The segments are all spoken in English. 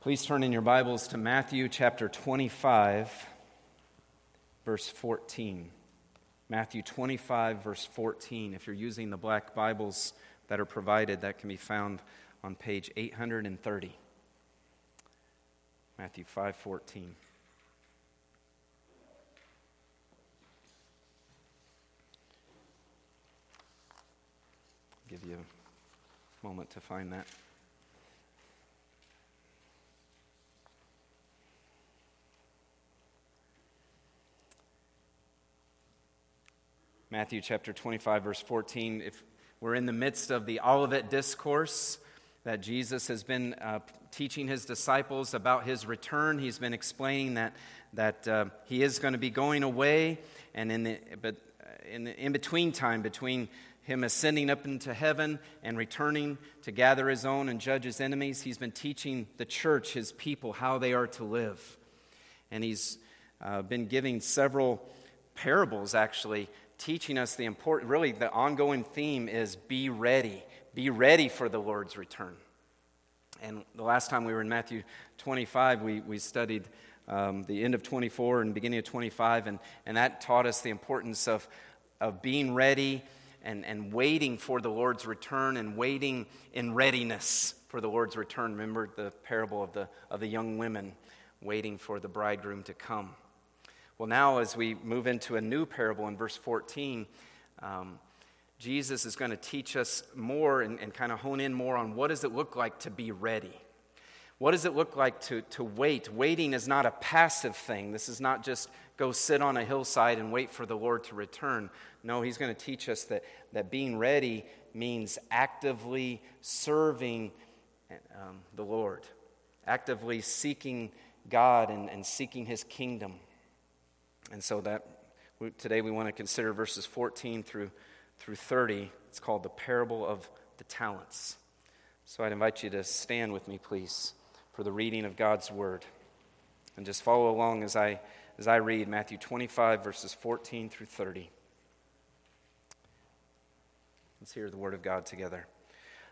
Please turn in your Bibles to Matthew chapter 25, verse 14. Matthew 25, verse 14. If you're using the black Bibles that are provided, that can be found on page 830. Matthew 5, 14. Give you a moment to find that. Matthew chapter 25, verse 14. If we're in the midst of the Olivet Discourse that Jesus has been uh, teaching his disciples about his return, he's been explaining that, that uh, he is going to be going away, and in the, but in the in between time, between him ascending up into heaven and returning to gather his own and judge his enemies, he's been teaching the church, his people, how they are to live. And he's uh, been giving several parables, actually, teaching us the important, really, the ongoing theme is be ready. Be ready for the Lord's return. And the last time we were in Matthew 25, we, we studied um, the end of 24 and beginning of 25, and, and that taught us the importance of, of being ready and, and waiting for the Lord's return and waiting in readiness for the Lord's return. Remember the parable of the, of the young women waiting for the bridegroom to come. Well, now as we move into a new parable in verse 14, um, Jesus is going to teach us more and, and kind of hone in more on what does it look like to be ready. What does it look like to, to wait? Waiting is not a passive thing. This is not just go sit on a hillside and wait for the Lord to return. No, He's going to teach us that, that being ready means actively serving um, the Lord, actively seeking God and, and seeking His kingdom. And so that today we want to consider verses 14 through, through 30. It's called the parable of the talents. So I'd invite you to stand with me, please, for the reading of God's word. And just follow along as I, as I read Matthew 25, verses 14 through 30. Let's hear the word of God together.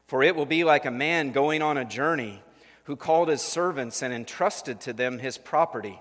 For it will be like a man going on a journey who called his servants and entrusted to them his property.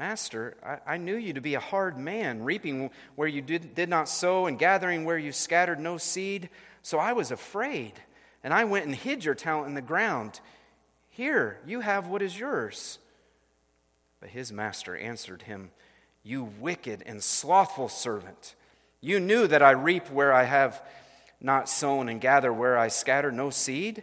Master, I, I, knew you to be a hard man, reaping where you did, did not sow and gathering where you scattered no seed. So I was afraid, and I went and hid your talent in the ground. Here, you have what is yours. But his master answered him, You wicked and slothful servant. You knew that I reap where I have not sown and gather where I scatter no seed.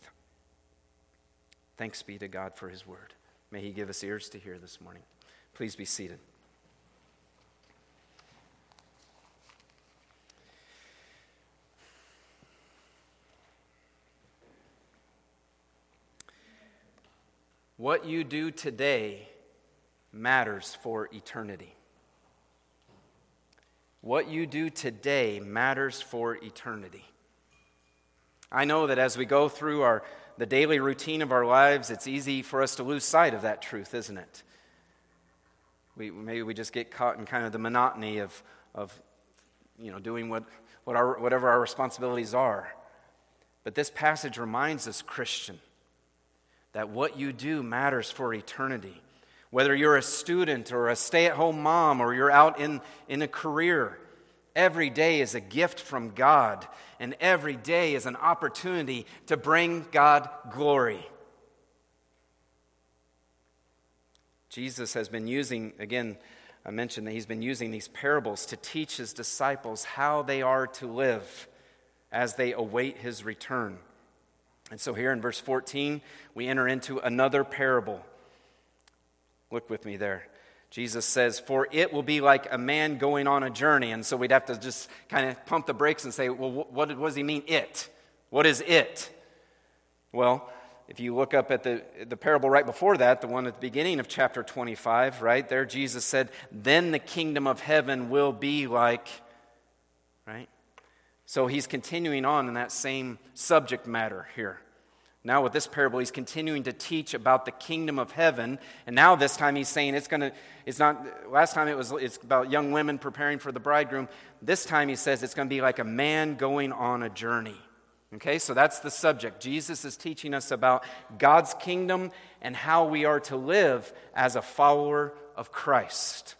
Thanks be to God for his word. May he give us ears to hear this morning. Please be seated. What you do today matters for eternity. What you do today matters for eternity. I know that as we go through our, the daily routine of our lives, it's easy for us to lose sight of that truth, isn't it? We, maybe we just get caught in kind of the monotony of, of you know, doing what, what our, whatever our responsibilities are. But this passage reminds us, Christian, that what you do matters for eternity. Whether you're a student or a stay at home mom or you're out in, in a career, every day is a gift from God, and every day is an opportunity to bring God glory. Jesus has been using, again, I mentioned that he's been using these parables to teach his disciples how they are to live as they await his return. And so here in verse 14, we enter into another parable. Look with me there. Jesus says, For it will be like a man going on a journey. And so we'd have to just kind of pump the brakes and say, Well, what, does he mean, it? What is it? Well, if you look up at the, the parable right before that, the one at the beginning of chapter 25, right there, Jesus said, Then the kingdom of heaven will be like, right? So he's continuing on in that same subject matter here. Now, with this parable, he's continuing to teach about the kingdom of heaven. And now, this time, he's saying it's going to, it's not, last time it was, it's about young women preparing for the bridegroom. This time, he says it's going to be like a man going on a journey. Okay, so that's the subject. Jesus is teaching us about God's kingdom and how we are to live as a follower of Christ.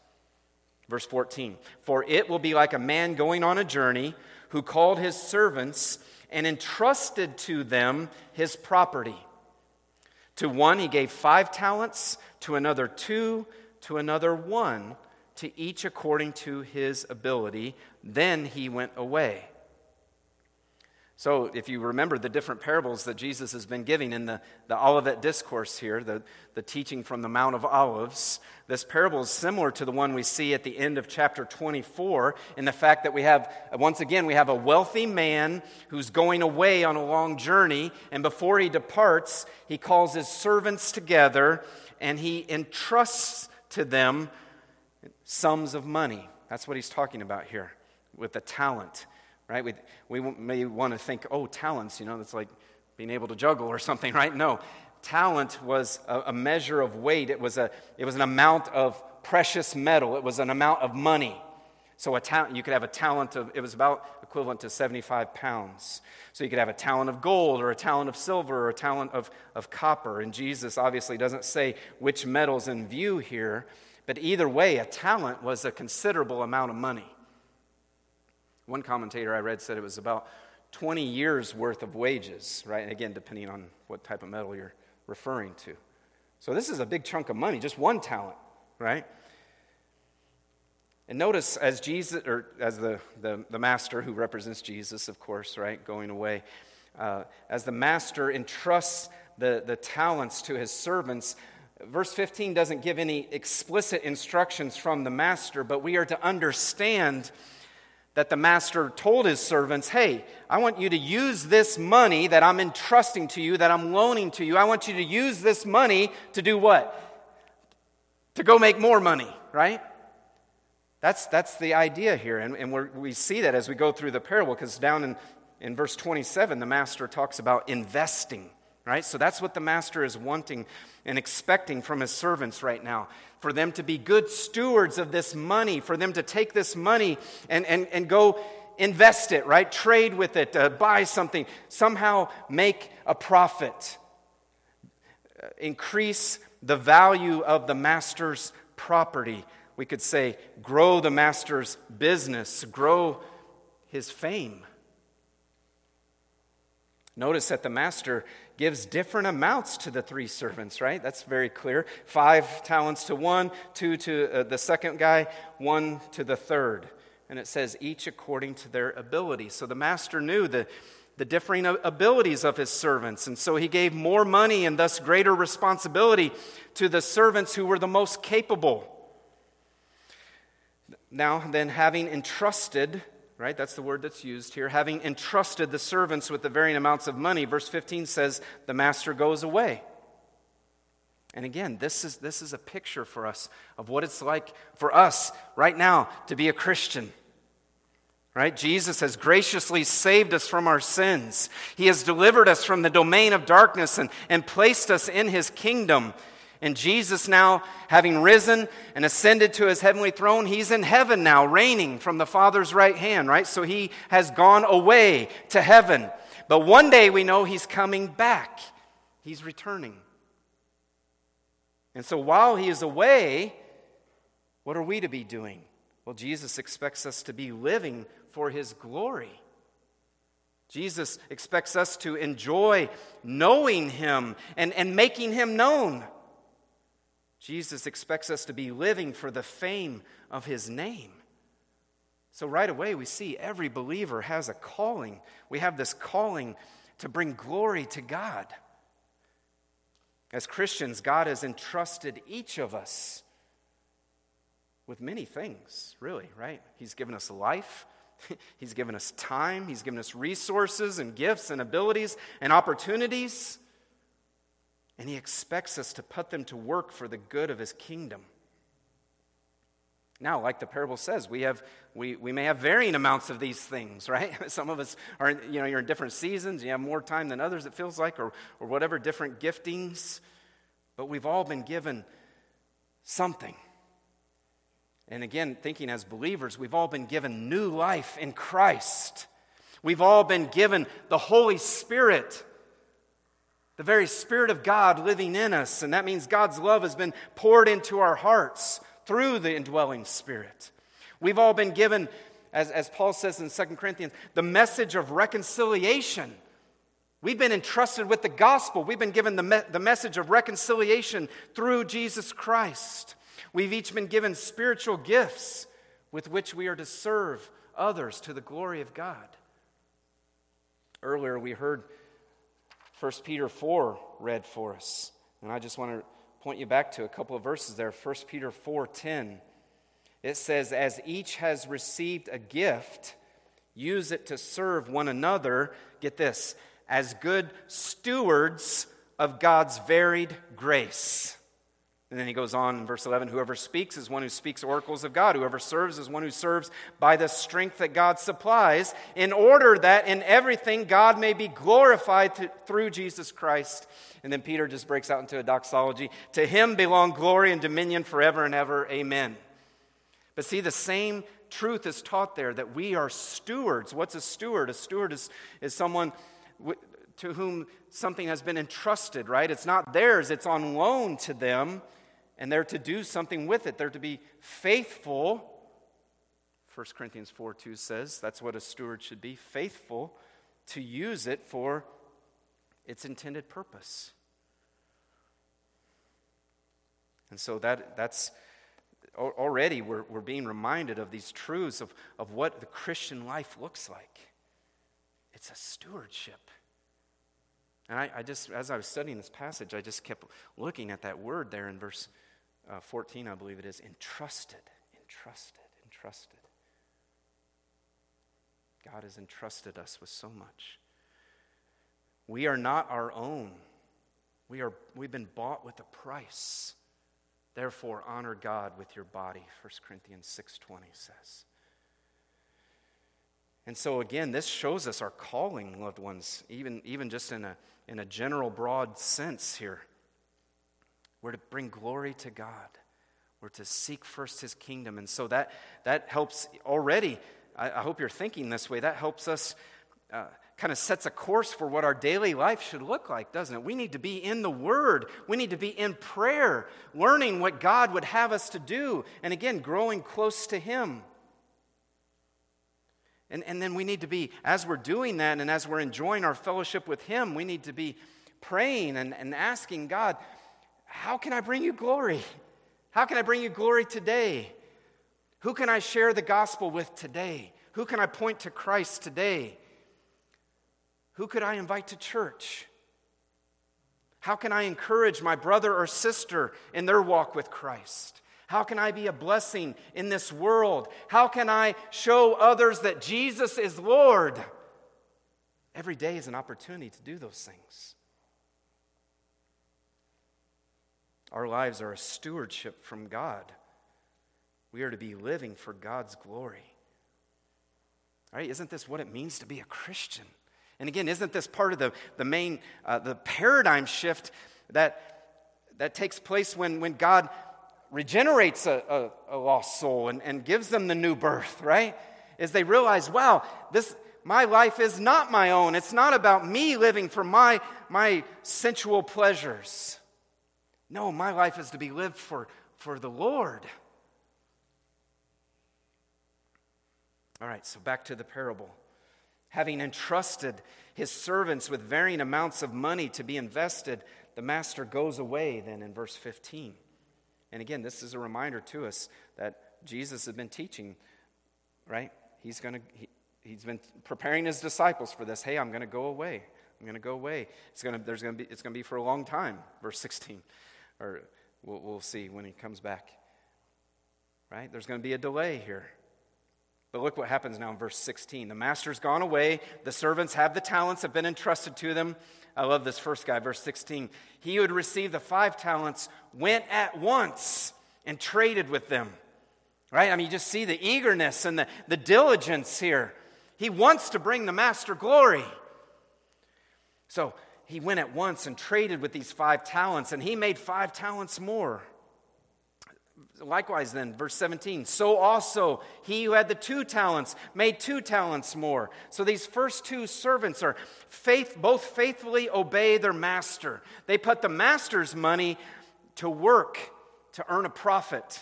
Verse 14 For it will be like a man going on a journey who called his servants and entrusted to them his property. To one he gave five talents, to another two, to another one, to each according to his ability. Then he went away. So, if you remember the different parables that Jesus has been giving in the, the Olivet Discourse here, the, the teaching from the Mount of Olives, this parable is similar to the one we see at the end of chapter 24 in the fact that we have, once again, we have a wealthy man who's going away on a long journey, and before he departs, he calls his servants together and he entrusts to them sums of money. That's what he's talking about here with the talent right? We, we may want to think, oh, talents, you know, that's like being able to juggle or something, right? No. Talent was a, a measure of weight, it was, a, it was an amount of precious metal, it was an amount of money. So a talent, you could have a talent of, it was about equivalent to 75 pounds. So you could have a talent of gold or a talent of silver or a talent of, of copper. And Jesus obviously doesn't say which metal's in view here, but either way, a talent was a considerable amount of money. One commentator I read said it was about 20 years worth of wages, right? And again, depending on what type of metal you're referring to. So this is a big chunk of money, just one talent, right? And notice as Jesus, or as the, the, the master who represents Jesus, of course, right, going away, uh, as the master entrusts the, the talents to his servants, verse 15 doesn't give any explicit instructions from the master, but we are to understand that the master told his servants, Hey, I want you to use this money that I'm entrusting to you, that I'm loaning to you. I want you to use this money to do what? To go make more money, right? That's, that's the idea here. And, and we see that as we go through the parable, because down in, in verse 27, the master talks about investing, right? So that's what the master is wanting and expecting from his servants right now for them to be good stewards of this money, for them to take this money and, and, and go invest it, right? Trade with it, uh, buy something, somehow make a profit, uh, increase the value of the master's property. We could say, grow the master's business, grow his fame. Notice that the master gives different amounts to the three servants, right? That's very clear. Five talents to one, two to uh, the second guy, one to the third. And it says, each according to their ability. So the master knew the, the differing abilities of his servants. And so he gave more money and thus greater responsibility to the servants who were the most capable. Now, then, having entrusted right? That's the word that's used here. Having entrusted the servants with the varying amounts of money, verse 15 says, the master goes away. And again, this is, this is a picture for us of what it's like for us right now to be a Christian. Right? Jesus has graciously saved us from our sins. He has delivered us from the domain of darkness and, and placed us in his kingdom. And Jesus, now having risen and ascended to his heavenly throne, he's in heaven now, reigning from the Father's right hand, right? So he has gone away to heaven. But one day we know he's coming back, he's returning. And so while he is away, what are we to be doing? Well, Jesus expects us to be living for his glory. Jesus expects us to enjoy knowing him and, and making him known. Jesus expects us to be living for the fame of his name. So, right away, we see every believer has a calling. We have this calling to bring glory to God. As Christians, God has entrusted each of us with many things, really, right? He's given us life, He's given us time, He's given us resources and gifts and abilities and opportunities. And He expects us to put them to work for the good of His kingdom. Now, like the parable says, we, have, we, we may have varying amounts of these things, right? Some of us are, you know, you're in different seasons, you have more time than others, it feels like, or, or whatever, different giftings. But we've all been given something. And again, thinking as believers, we've all been given new life in Christ. We've all been given the Holy Spirit, the very Spirit of God living in us. And that means God's love has been poured into our hearts through the indwelling Spirit. We've all been given, as, as Paul says in 2 Corinthians, the message of reconciliation. We've been entrusted with the gospel. We've been given the, me- the message of reconciliation through Jesus Christ. We've each been given spiritual gifts with which we are to serve others to the glory of God. Earlier, we heard 1 Peter 4 read for us. And I just want to point you back to a couple of verses there. 1 Peter 4:10. It says, As each has received a gift, use it to serve one another. Get this, as good stewards of God's varied grace. And then he goes on in verse 11 Whoever speaks is one who speaks oracles of God. Whoever serves is one who serves by the strength that God supplies, in order that in everything God may be glorified to, through Jesus Christ. And then Peter just breaks out into a doxology To him belong glory and dominion forever and ever. Amen. But see, the same truth is taught there that we are stewards. What's a steward? A steward is, is someone to whom something has been entrusted, right? It's not theirs, it's on loan to them and they're to do something with it. They're to be faithful. 1 Corinthians 4 2 says that's what a steward should be faithful to use it for its intended purpose. And so that, that's already we're, we're being reminded of these truths of, of what the Christian life looks like. It's a stewardship. And I, I just, as I was studying this passage, I just kept looking at that word there in verse uh, 14, I believe it is, entrusted, entrusted, entrusted. God has entrusted us with so much. We are not our own. We are, we've been bought with a price. Therefore, honor God with your body, 1 Corinthians 6.20 says. And so again, this shows us our calling, loved ones, even, even just in a, in a general, broad sense here. We're to bring glory to God. We're to seek first his kingdom. And so that, that helps already. I, I hope you're thinking this way. That helps us, uh, kind of sets a course for what our daily life should look like, doesn't it? We need to be in the Word. We need to be in prayer, learning what God would have us to do. And again, growing close to Him. And, and then we need to be, as we're doing that and as we're enjoying our fellowship with Him, we need to be praying and, and asking God, how can I bring you glory? How can I bring you glory today? Who can I share the gospel with today? Who can I point to Christ today? Who could I invite to church? How can I encourage my brother or sister in their walk with Christ? How can I be a blessing in this world? How can I show others that Jesus is Lord? Every day is an opportunity to do those things. Our lives are a stewardship from God. We are to be living for God's glory. Right? Isn't this what it means to be a Christian? And again, isn't this part of the, the main uh, the paradigm shift that, that takes place when, when God regenerates a, a, a lost soul and, and gives them the new birth, right? Is they realize, wow, this my life is not my own. It's not about me living for my, my sensual pleasures. No, my life is to be lived for, for the Lord. All right, so back to the parable. Having entrusted his servants with varying amounts of money to be invested, the master goes away then in verse 15. And again, this is a reminder to us that Jesus has been teaching, right? He's going to. He, he's been preparing his disciples for this. Hey, I'm going to go away. I'm going to go away. It's going to, there's going to be, it's going to be for a long time, verse 16. Or we'll, we'll see when he comes back. Right? There's going to be a delay here. But look what happens now in verse 16. The master's gone away. The servants have the talents have been entrusted to them. I love this first guy, verse 16. He who had received the five talents went at once and traded with them. Right? I mean, you just see the eagerness and the, the diligence here. He wants to bring the master glory. So he went at once and traded with these five talents, and he made five talents more. Likewise, then, verse 17, so also he who had the two talents made two talents more. So these first two servants are faith, both faithfully obey their master. They put the master's money to work to earn a profit.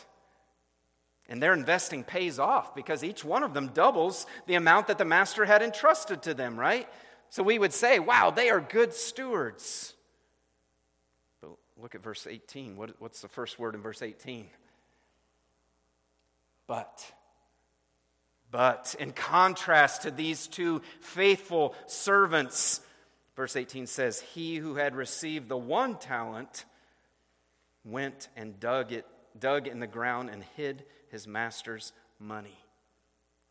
And their investing pays off because each one of them doubles the amount that the master had entrusted to them, right? So we would say, wow, they are good stewards. But look at verse 18. What, what's the first word in verse 18? But. But in contrast to these two faithful servants, verse 18 says, He who had received the one talent went and dug it, dug in the ground and hid his master's money.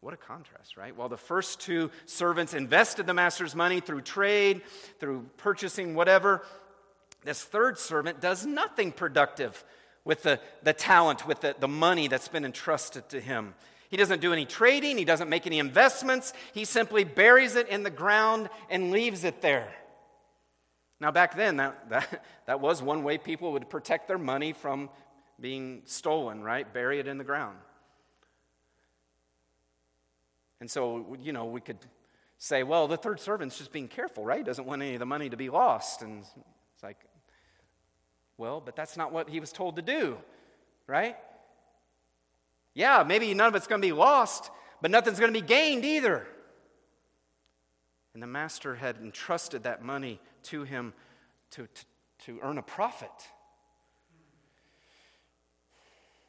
What a contrast, right? While the first two servants invested the master's money through trade, through purchasing whatever, this third servant does nothing productive with the, the talent, with the, the money that's been entrusted to him. He doesn't do any trading, he doesn't make any investments, he simply buries it in the ground and leaves it there. Now, back then, that, that, that was one way people would protect their money from being stolen, right? Bury it in the ground. And so, you know, we could say, well, the third servant's just being careful, right? Doesn't want any of the money to be lost. And it's like, well, but that's not what he was told to do, right? Yeah, maybe none of it's going to be lost, but nothing's going to be gained either. And the master had entrusted that money to him to, to, to earn a profit.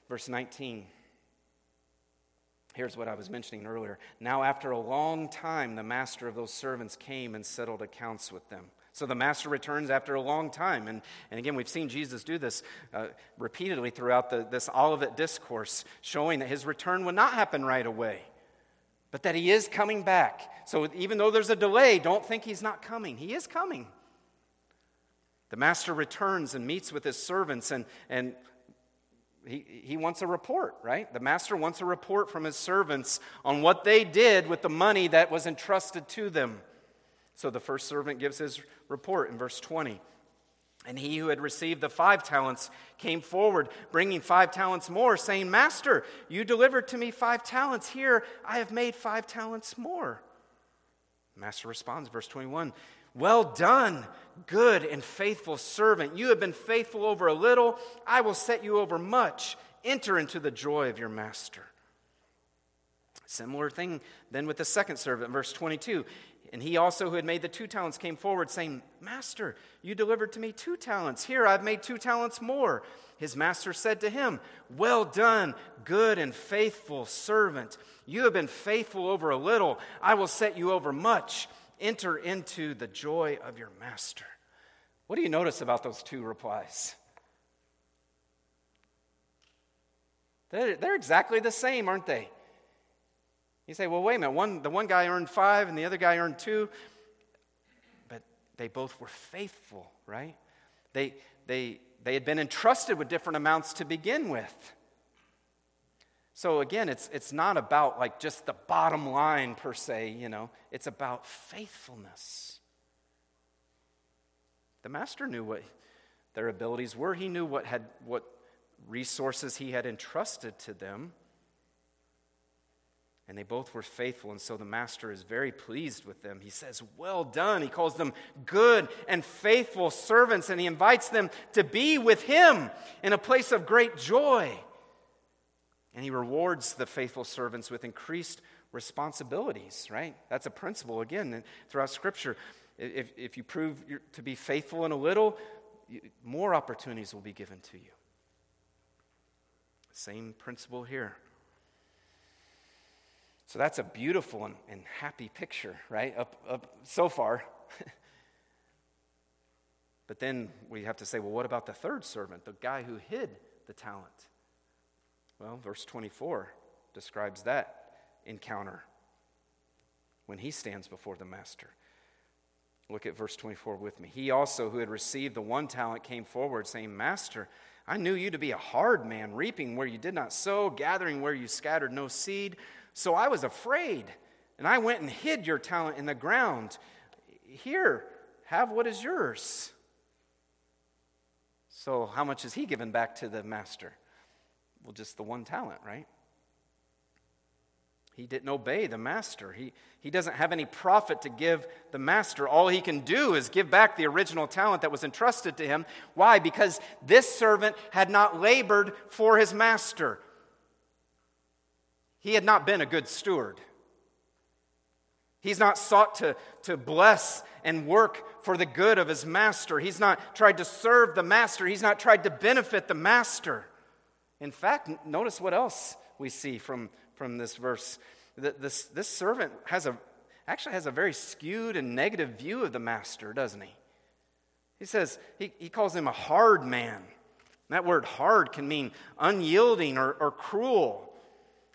Verse 19. Here's what I was mentioning earlier. Now, after a long time, the master of those servants came and settled accounts with them. So the master returns after a long time. And, and again, we've seen Jesus do this uh, repeatedly throughout the, this Olivet discourse, showing that his return would not happen right away, but that he is coming back. So even though there's a delay, don't think he's not coming. He is coming. The master returns and meets with his servants and, and he, he wants a report, right? The master wants a report from his servants on what they did with the money that was entrusted to them. So the first servant gives his report in verse 20. And he who had received the five talents came forward, bringing five talents more, saying, Master, you delivered to me five talents. Here I have made five talents more. Master responds, verse 21 well done, good and faithful servant. You have been faithful over a little, I will set you over much. Enter into the joy of your master. Similar thing then with the second servant, verse 22. And he also, who had made the two talents, came forward, saying, Master, you delivered to me two talents. Here, I've made two talents more. His master said to him, Well done, good and faithful servant. You have been faithful over a little. I will set you over much. Enter into the joy of your master. What do you notice about those two replies? They're, they're exactly the same, aren't they? You say, well, wait a minute, one, the one guy earned five and the other guy earned two. But they both were faithful, right? They, they, they had been entrusted with different amounts to begin with. So again, it's, it's not about like just the bottom line per se, you know, it's about faithfulness. The master knew what their abilities were, he knew what, had, what resources he had entrusted to them. And they both were faithful, and so the master is very pleased with them. He says, Well done. He calls them good and faithful servants, and he invites them to be with him in a place of great joy. And he rewards the faithful servants with increased responsibilities, right? That's a principle, again, throughout Scripture. If, if you prove to be faithful in a little, more opportunities will be given to you. Same principle here. So that's a beautiful and, and happy picture, right? Up, up so far. but then we have to say, well, what about the third servant, the guy who hid the talent? Well, verse 24 describes that encounter when he stands before the master. Look at verse 24 with me. He also, who had received the one talent, came forward, saying, Master, I knew you to be a hard man, reaping where you did not sow, gathering where you scattered no seed. So I was afraid, and I went and hid your talent in the ground. Here, have what is yours. So, how much is he given back to the master? Well, just the one talent, right? He didn't obey the master. He, he doesn't have any profit to give the master. All he can do is give back the original talent that was entrusted to him. Why? Because this servant had not labored for his master. He had not been a good steward. He's not sought to, to bless and work for the good of his master. He's not tried to serve the master. He's not tried to benefit the master. In fact, notice what else we see from, from this verse. This, this servant has a, actually has a very skewed and negative view of the master, doesn't he? He says, he, he calls him a hard man. That word hard can mean unyielding or, or cruel.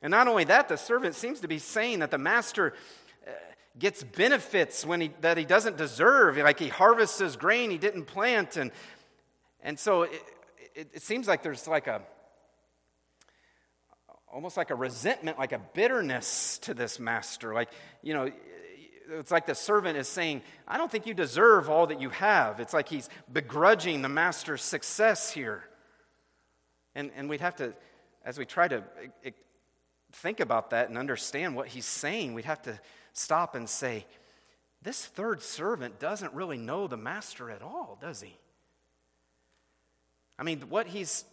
And not only that, the servant seems to be saying that the master uh, gets benefits when he, that he doesn't deserve. Like he harvests his grain he didn't plant. And, and so it, it, it seems like there's like a, almost like a resentment, like a bitterness to this master. Like, you know, it's like the servant is saying, I don't think you deserve all that you have. It's like he's begrudging the master's success here. And, and we'd have to, as we try to think about that and understand what he's saying, we'd have to stop and say, this third servant doesn't really know the master at all, does he? I mean, what he's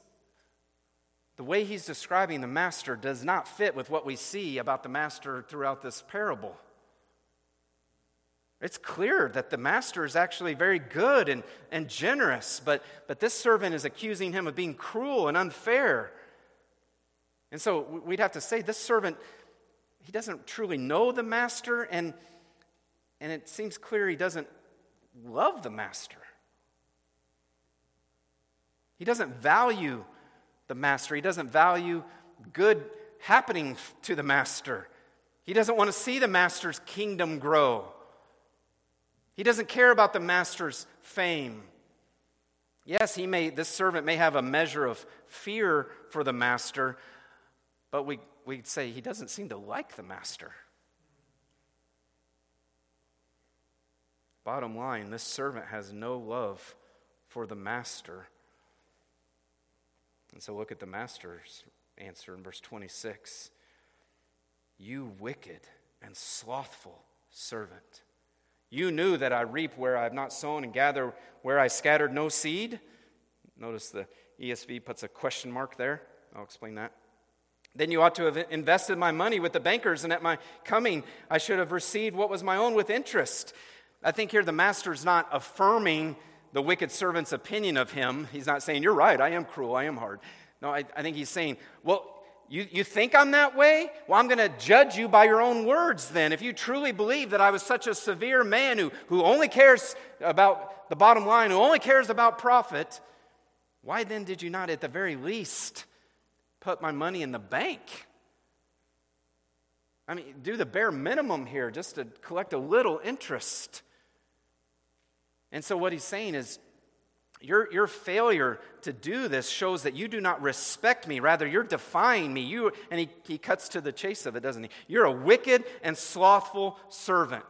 the way he's describing the master does not fit with what we see about the master throughout this parable. It's clear that the master is actually very good and, and generous, but, but this servant is accusing him of being cruel and unfair. And so we'd have to say this servant, he doesn't truly know the master, and, and it seems clear he doesn't love the master. He doesn't value the master, he doesn't value good happening to the master. He doesn't want to see the master's kingdom grow. He doesn't care about the master's fame. Yes, he may, this servant may have a measure of fear for the master, but we, we'd say he doesn't seem to like the master. Bottom line, this servant has no love for the master. And so look at the master's answer in verse 26 You wicked and slothful servant. You knew that I reap where I have not sown and gather where I scattered no seed. Notice the ESV puts a question mark there. I'll explain that. Then you ought to have invested my money with the bankers, and at my coming, I should have received what was my own with interest. I think here the master's not affirming the wicked servant's opinion of him. He's not saying, You're right, I am cruel, I am hard. No, I, I think he's saying, Well, you, you think I'm that way? Well, I'm going to judge you by your own words then. If you truly believe that I was such a severe man who, who only cares about the bottom line, who only cares about profit, why then did you not, at the very least, put my money in the bank. I mean, do the bare minimum here just to collect a little interest. And so, what he's saying is, your, your failure to do this shows that you do not respect me. Rather, you're defying me. You, and he, he cuts to the chase of it, doesn't he? You're a wicked and slothful servant.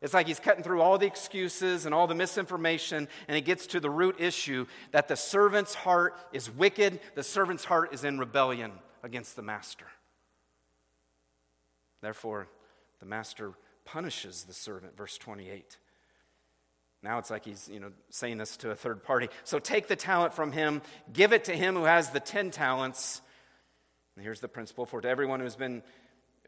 It's like he's cutting through all the excuses and all the misinformation, and he gets to the root issue that the servant's heart is wicked, the servant's heart is in rebellion against the master. Therefore, the master punishes the servant, verse 28. Now it's like he's, you know, saying this to a third party. So take the talent from him, give it to him who has the 10 talents. And here's the principle for to everyone who's been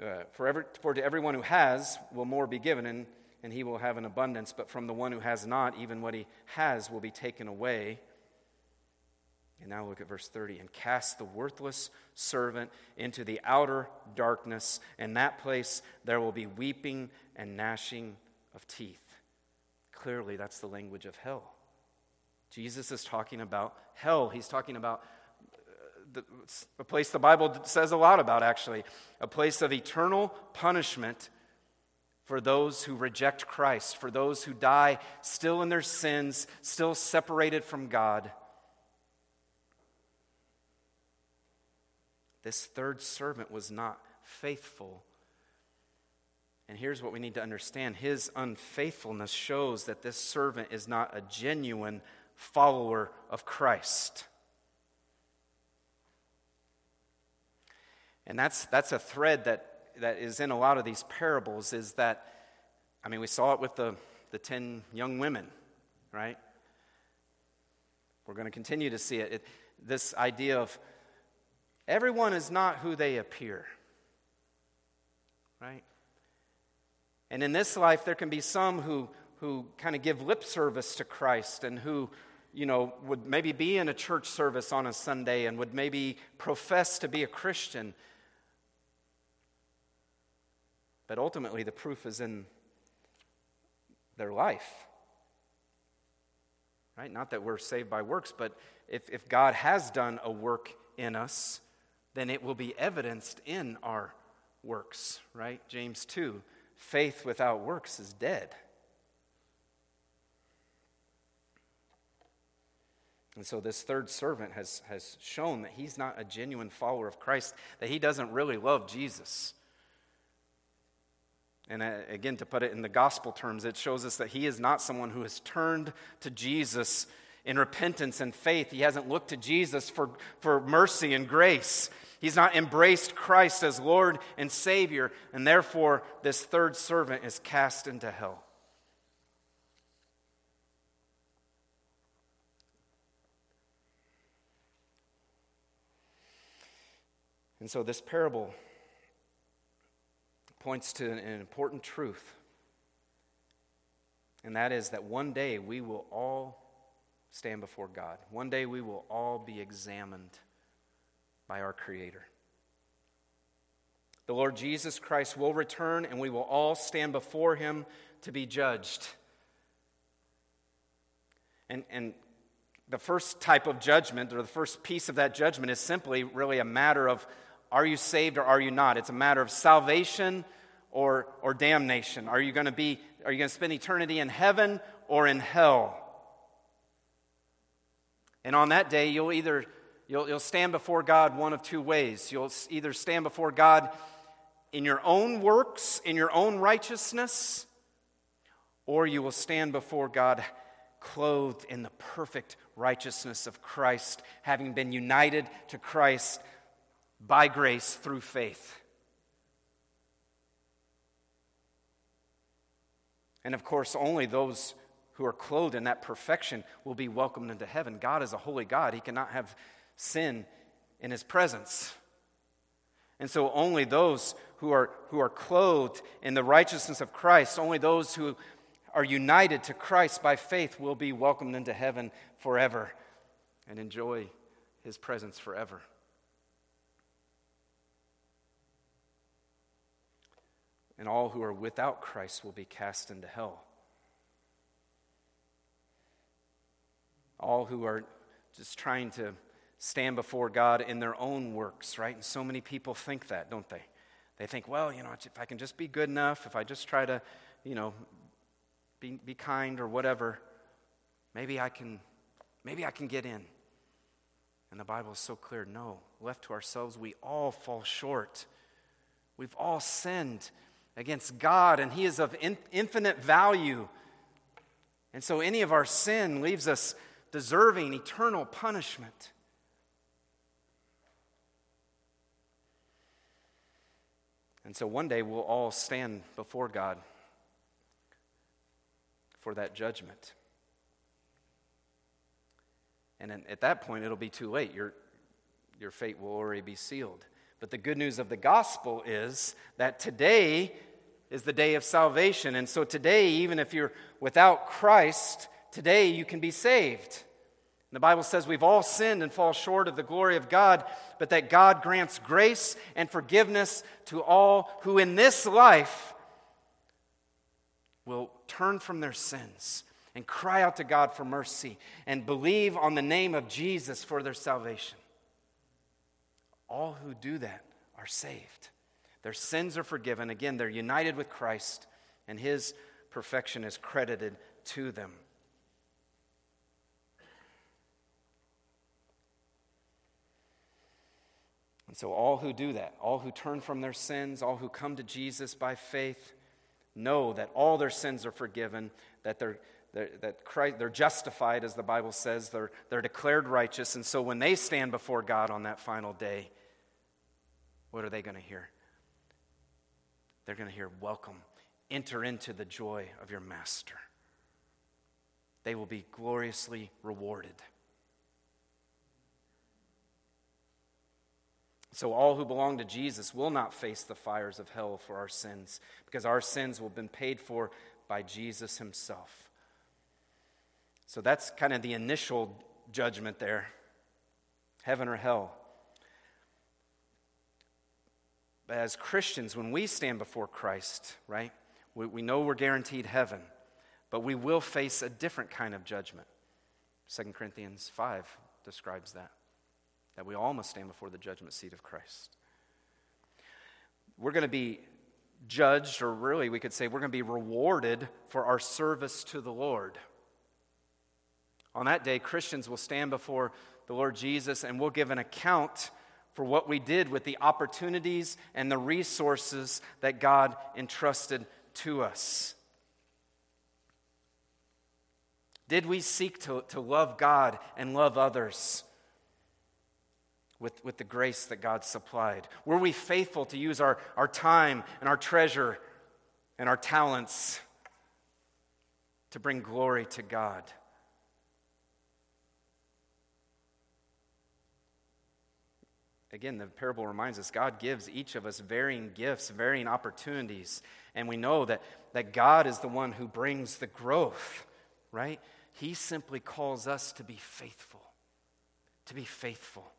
uh, for, to everyone who has will more be given and and he will have an abundance, but from the one who has not, even what he has will be taken away. And now look at verse 30 and cast the worthless servant into the outer darkness. In that place there will be weeping and gnashing of teeth. Clearly, that's the language of hell. Jesus is talking about hell. He's talking about uh, the, a place the Bible says a lot about, actually, a place of eternal punishment for those who reject Christ, for those who die still in their sins, still separated from God. This third servant was not faithful. And here's what we need to understand his unfaithfulness shows that this servant is not a genuine follower of Christ. And that's, that's a thread that that is in a lot of these parables is that, I mean, we saw it with the, the 10 young women, right? We're going to continue to see it. it. This idea of everyone is not who they appear, right? And in this life, there can be some who, who kind of give lip service to Christ and who, you know, would maybe be in a church service on a Sunday and would maybe profess to be a Christian. But ultimately, the proof is in their life. Right? Not that we're saved by works, but if, if God has done a work in us, then it will be evidenced in our works, right? James 2 faith without works is dead. And so, this third servant has, has shown that he's not a genuine follower of Christ, that he doesn't really love Jesus. And uh, again, to put it in the gospel terms, it shows us that he is not someone who has turned to Jesus in repentance and faith. He hasn't looked to Jesus for, for mercy and grace. He's not embraced Christ as Lord and Savior, and therefore, this third servant is cast into hell. And so, this parable points to an important truth, and that is that one day we will all stand before God. One day we will all be examined by our Creator. The Lord Jesus Christ will return, and we will all stand before Him to be judged. And, and the first type of judgment, or the first piece of that judgment, is simply really a matter of are you saved or are you not? It's a matter of salvation or, or damnation. Are you going to be, are you going to spend eternity in heaven or in hell? And on that day, you'll either you'll, you'll stand before God one of two ways. You'll either stand before God in your own works, in your own righteousness, or you will stand before God clothed in the perfect righteousness of Christ, having been united to Christ by grace through faith. And of course, only those who are clothed in that perfection will be welcomed into heaven. God is a holy God, He cannot have sin in His presence. And so, only those who are, who are clothed in the righteousness of Christ, only those who are united to Christ by faith will be welcomed into heaven forever and enjoy His presence forever. and all who are without Christ will be cast into hell. All who are just trying to stand before God in their own works, right? And so many people think that, don't they? They think, well, you know, if I can just be good enough, if I just try to, you know, be, be kind or whatever, maybe I can Maybe I can get in. And the Bible is so clear no, left to ourselves, we all fall short. We've all sinned against God, and He is of in, infinite value. And so any of our sin leaves us deserving eternal punishment. And so one day we'll all stand before God for that judgment. And at that point, it'll be too late. Your, your fate will already be sealed. But the good news of the gospel is that today is the day of salvation. And so today, even if you're without Christ, today you can be saved. The Bible says we've all sinned and fall short of the glory of God, but that God grants grace and forgiveness to all who in this life will turn from their sins and cry out to God for mercy and believe on the name of Jesus for their salvation. All who do that are saved. Their sins are forgiven. Again, they're united with Christ, and his perfection is credited to them. And so, all who do that, all who turn from their sins, all who come to Jesus by faith, know that all their sins are forgiven, that they're, they're, that Christ, they're justified, as the Bible says, they're, they're declared righteous. And so, when they stand before God on that final day, what are they going to hear? They're going to hear, Welcome, enter into the joy of your master. They will be gloriously rewarded. So, all who belong to Jesus will not face the fires of hell for our sins, because our sins will have been paid for by Jesus himself. So, that's kind of the initial judgment there heaven or hell. But as Christians, when we stand before Christ, right, we, we know we're guaranteed heaven, but we will face a different kind of judgment. 2 Corinthians 5 describes that that we all must stand before the judgment seat of Christ. We're going to be judged, or really we could say we're going to be rewarded for our service to the Lord. On that day, Christians will stand before the Lord Jesus and we'll give an account for what we did with the opportunities and the resources that God entrusted to us. Did we seek to, to love God and love others? With, with the grace that God supplied? Were we faithful to use our, our time and our treasure and our talents to bring glory to God? Again, the parable reminds us God gives each of us varying gifts, varying opportunities. And we know that, that God is the one who brings the growth, right? He simply calls us to be faithful. To be faithful.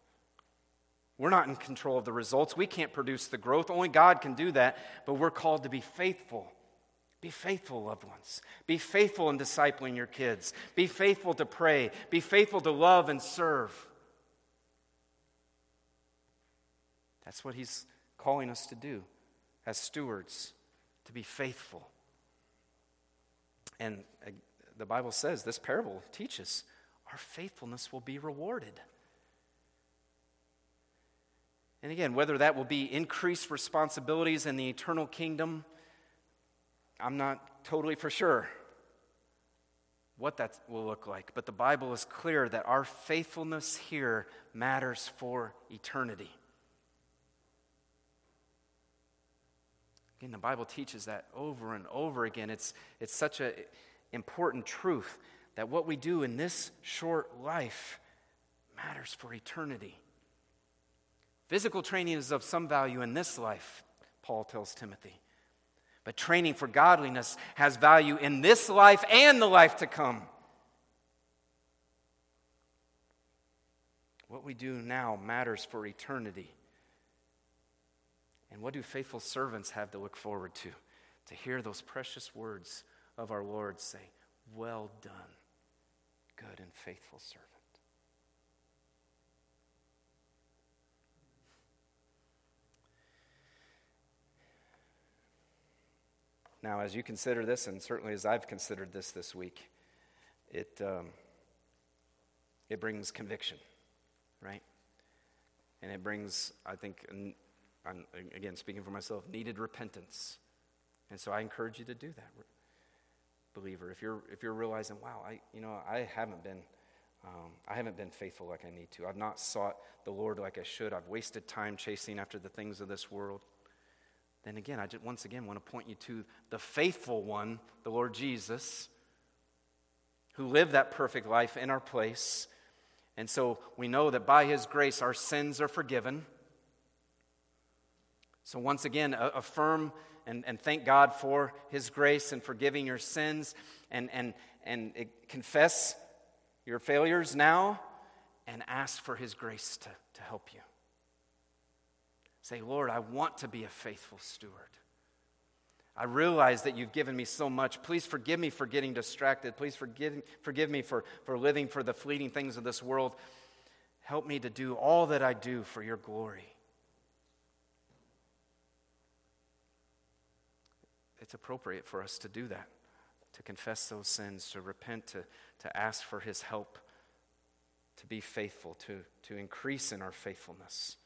We're not in control of the results. We can't produce the growth. Only God can do that, but we're called to be faithful. Be faithful, loved ones. Be faithful in discipling your kids. Be faithful to pray. Be faithful to love and serve. That's what He's calling us to do as stewards, to be faithful. And uh, the Bible says, this parable teaches our faithfulness will be rewarded. And again, whether that will be increased responsibilities in the eternal kingdom, I'm not totally for sure what that will look like. But the Bible is clear that our faithfulness here matters for eternity. Again, the Bible teaches that over and over again. It's, it's such an important truth that what we do in this short life matters for eternity. Physical training is of some value in this life, Paul tells Timothy. But training for godliness has value in this life and the life to come. What we do now matters for eternity. And what do faithful servants have to look forward to? To hear those precious words of our Lord say, Well done, good and faithful servant. Now, as you consider this, and certainly as I've considered this this week, it, um, it brings conviction, right? And it brings, I think, I'm, again, speaking for myself, needed repentance. And so I encourage you to do that, believer. If you're, if you're realizing, wow, I, you know, I haven't been, um, I haven't been faithful like I need to. I've not sought the Lord like I should. I've wasted time chasing after the things of this world. Then again, I just once again want to point you to the faithful one, the Lord Jesus, who lived that perfect life in our place. And so we know that by his grace our sins are forgiven. So once again, affirm and, and thank God for his grace and forgiving your sins and, and, and confess your failures now and ask for his grace to, to help you. Say, Lord, I want to be a faithful steward. I realize that you've given me so much. Please forgive me for getting distracted. Please forgive, forgive me for, for living for the fleeting things of this world. Help me to do all that I do for your glory. It's appropriate for us to do that, to confess those sins, to repent, to, to ask for his help, to be faithful, to, to increase in our faithfulness,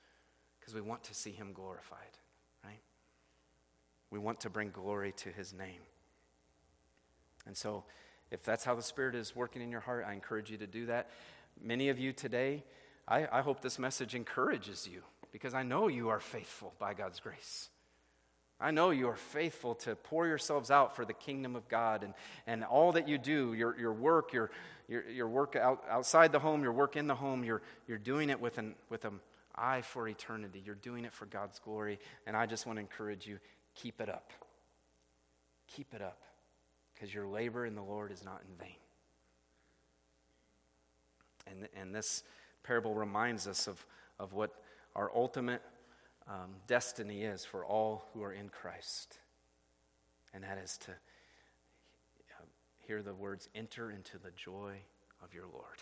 because we want to see him glorified. Right? We want to bring glory to his name. And so, if that's how the Spirit is working in your heart, I encourage you to do that. Many of you today, I, I hope this message encourages you because I know you are faithful by God's grace. I know you are faithful to pour yourselves out for the kingdom of God and, and all that you do, your, your work, your, your, your work out, outside the home, your work in the home, you're, you're doing it with an, with an eye for eternity. You're doing it for God's glory. And I just want to encourage you keep it up. Keep it up, because your labor in the Lord is not in vain. And, and this parable reminds us of, of what our ultimate um, destiny is for all who are in Christ. And that is to uh, hear the words, enter into the joy of your Lord.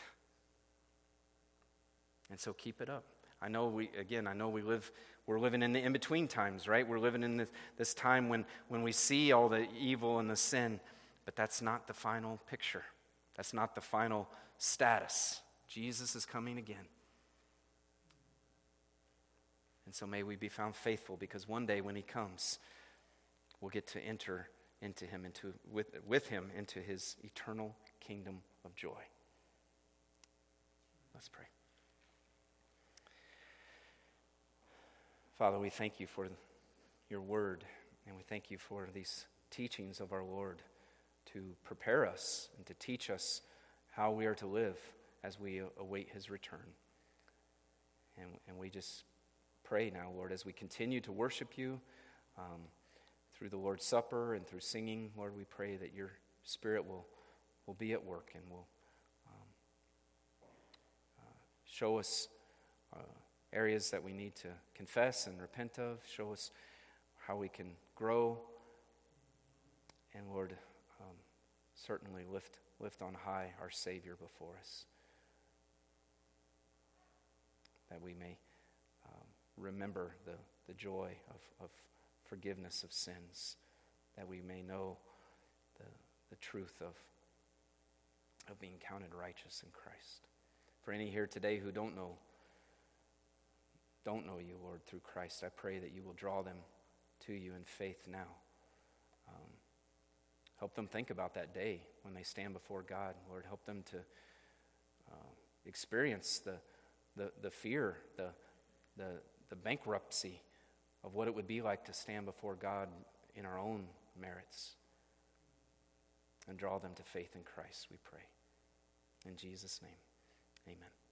And so keep it up. I know we, again, I know we live, we're living in the in between times, right? We're living in this, this time when, when we see all the evil and the sin, but that's not the final picture. That's not the final status. Jesus is coming again. And so may we be found faithful because one day when he comes, we'll get to enter into him, into, with, with him into his eternal kingdom of joy. Let's pray. Father, we thank you for your word, and we thank you for these teachings of our Lord to prepare us and to teach us how we are to live as we await his return. And, and we just pray now, Lord, as we continue to worship you um, through the Lord's Supper and through singing, Lord, we pray that your Spirit will, will be at work and will um, uh, show us. Areas that we need to confess and repent of. Show us how we can grow. And Lord, um, certainly lift, lift on high our Savior before us. That we may um, remember the, the joy of, of forgiveness of sins. That we may know the, the truth of, of being counted righteous in Christ. For any here today who don't know don't know you, Lord, through Christ, I pray that you will draw them to you in faith now. Um, help them think about that day when they stand before God. Lord, help them to uh, experience the, the, the fear, the, the, the bankruptcy of what it would be like to stand before God in our own merits. And draw them to faith in Christ, we pray. In Jesus' name, amen.